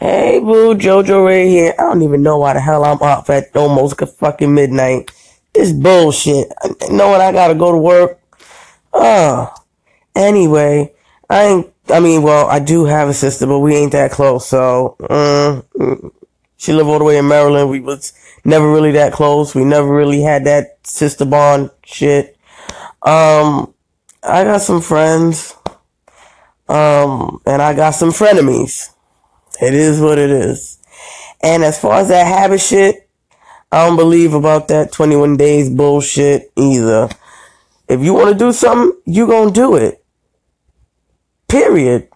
Hey, boo, Jojo Ray here. I don't even know why the hell I'm up at almost fucking midnight. This bullshit. Knowing I gotta go to work. Oh. Anyway, I ain't, I mean, well, I do have a sister, but we ain't that close, so, mm, she live all the way in Maryland. We was never really that close. We never really had that sister bond shit. Um, I got some friends. Um, and I got some frenemies. It is what it is. And as far as that habit shit, I don't believe about that 21 days bullshit either. If you want to do something, you gonna do it. Period.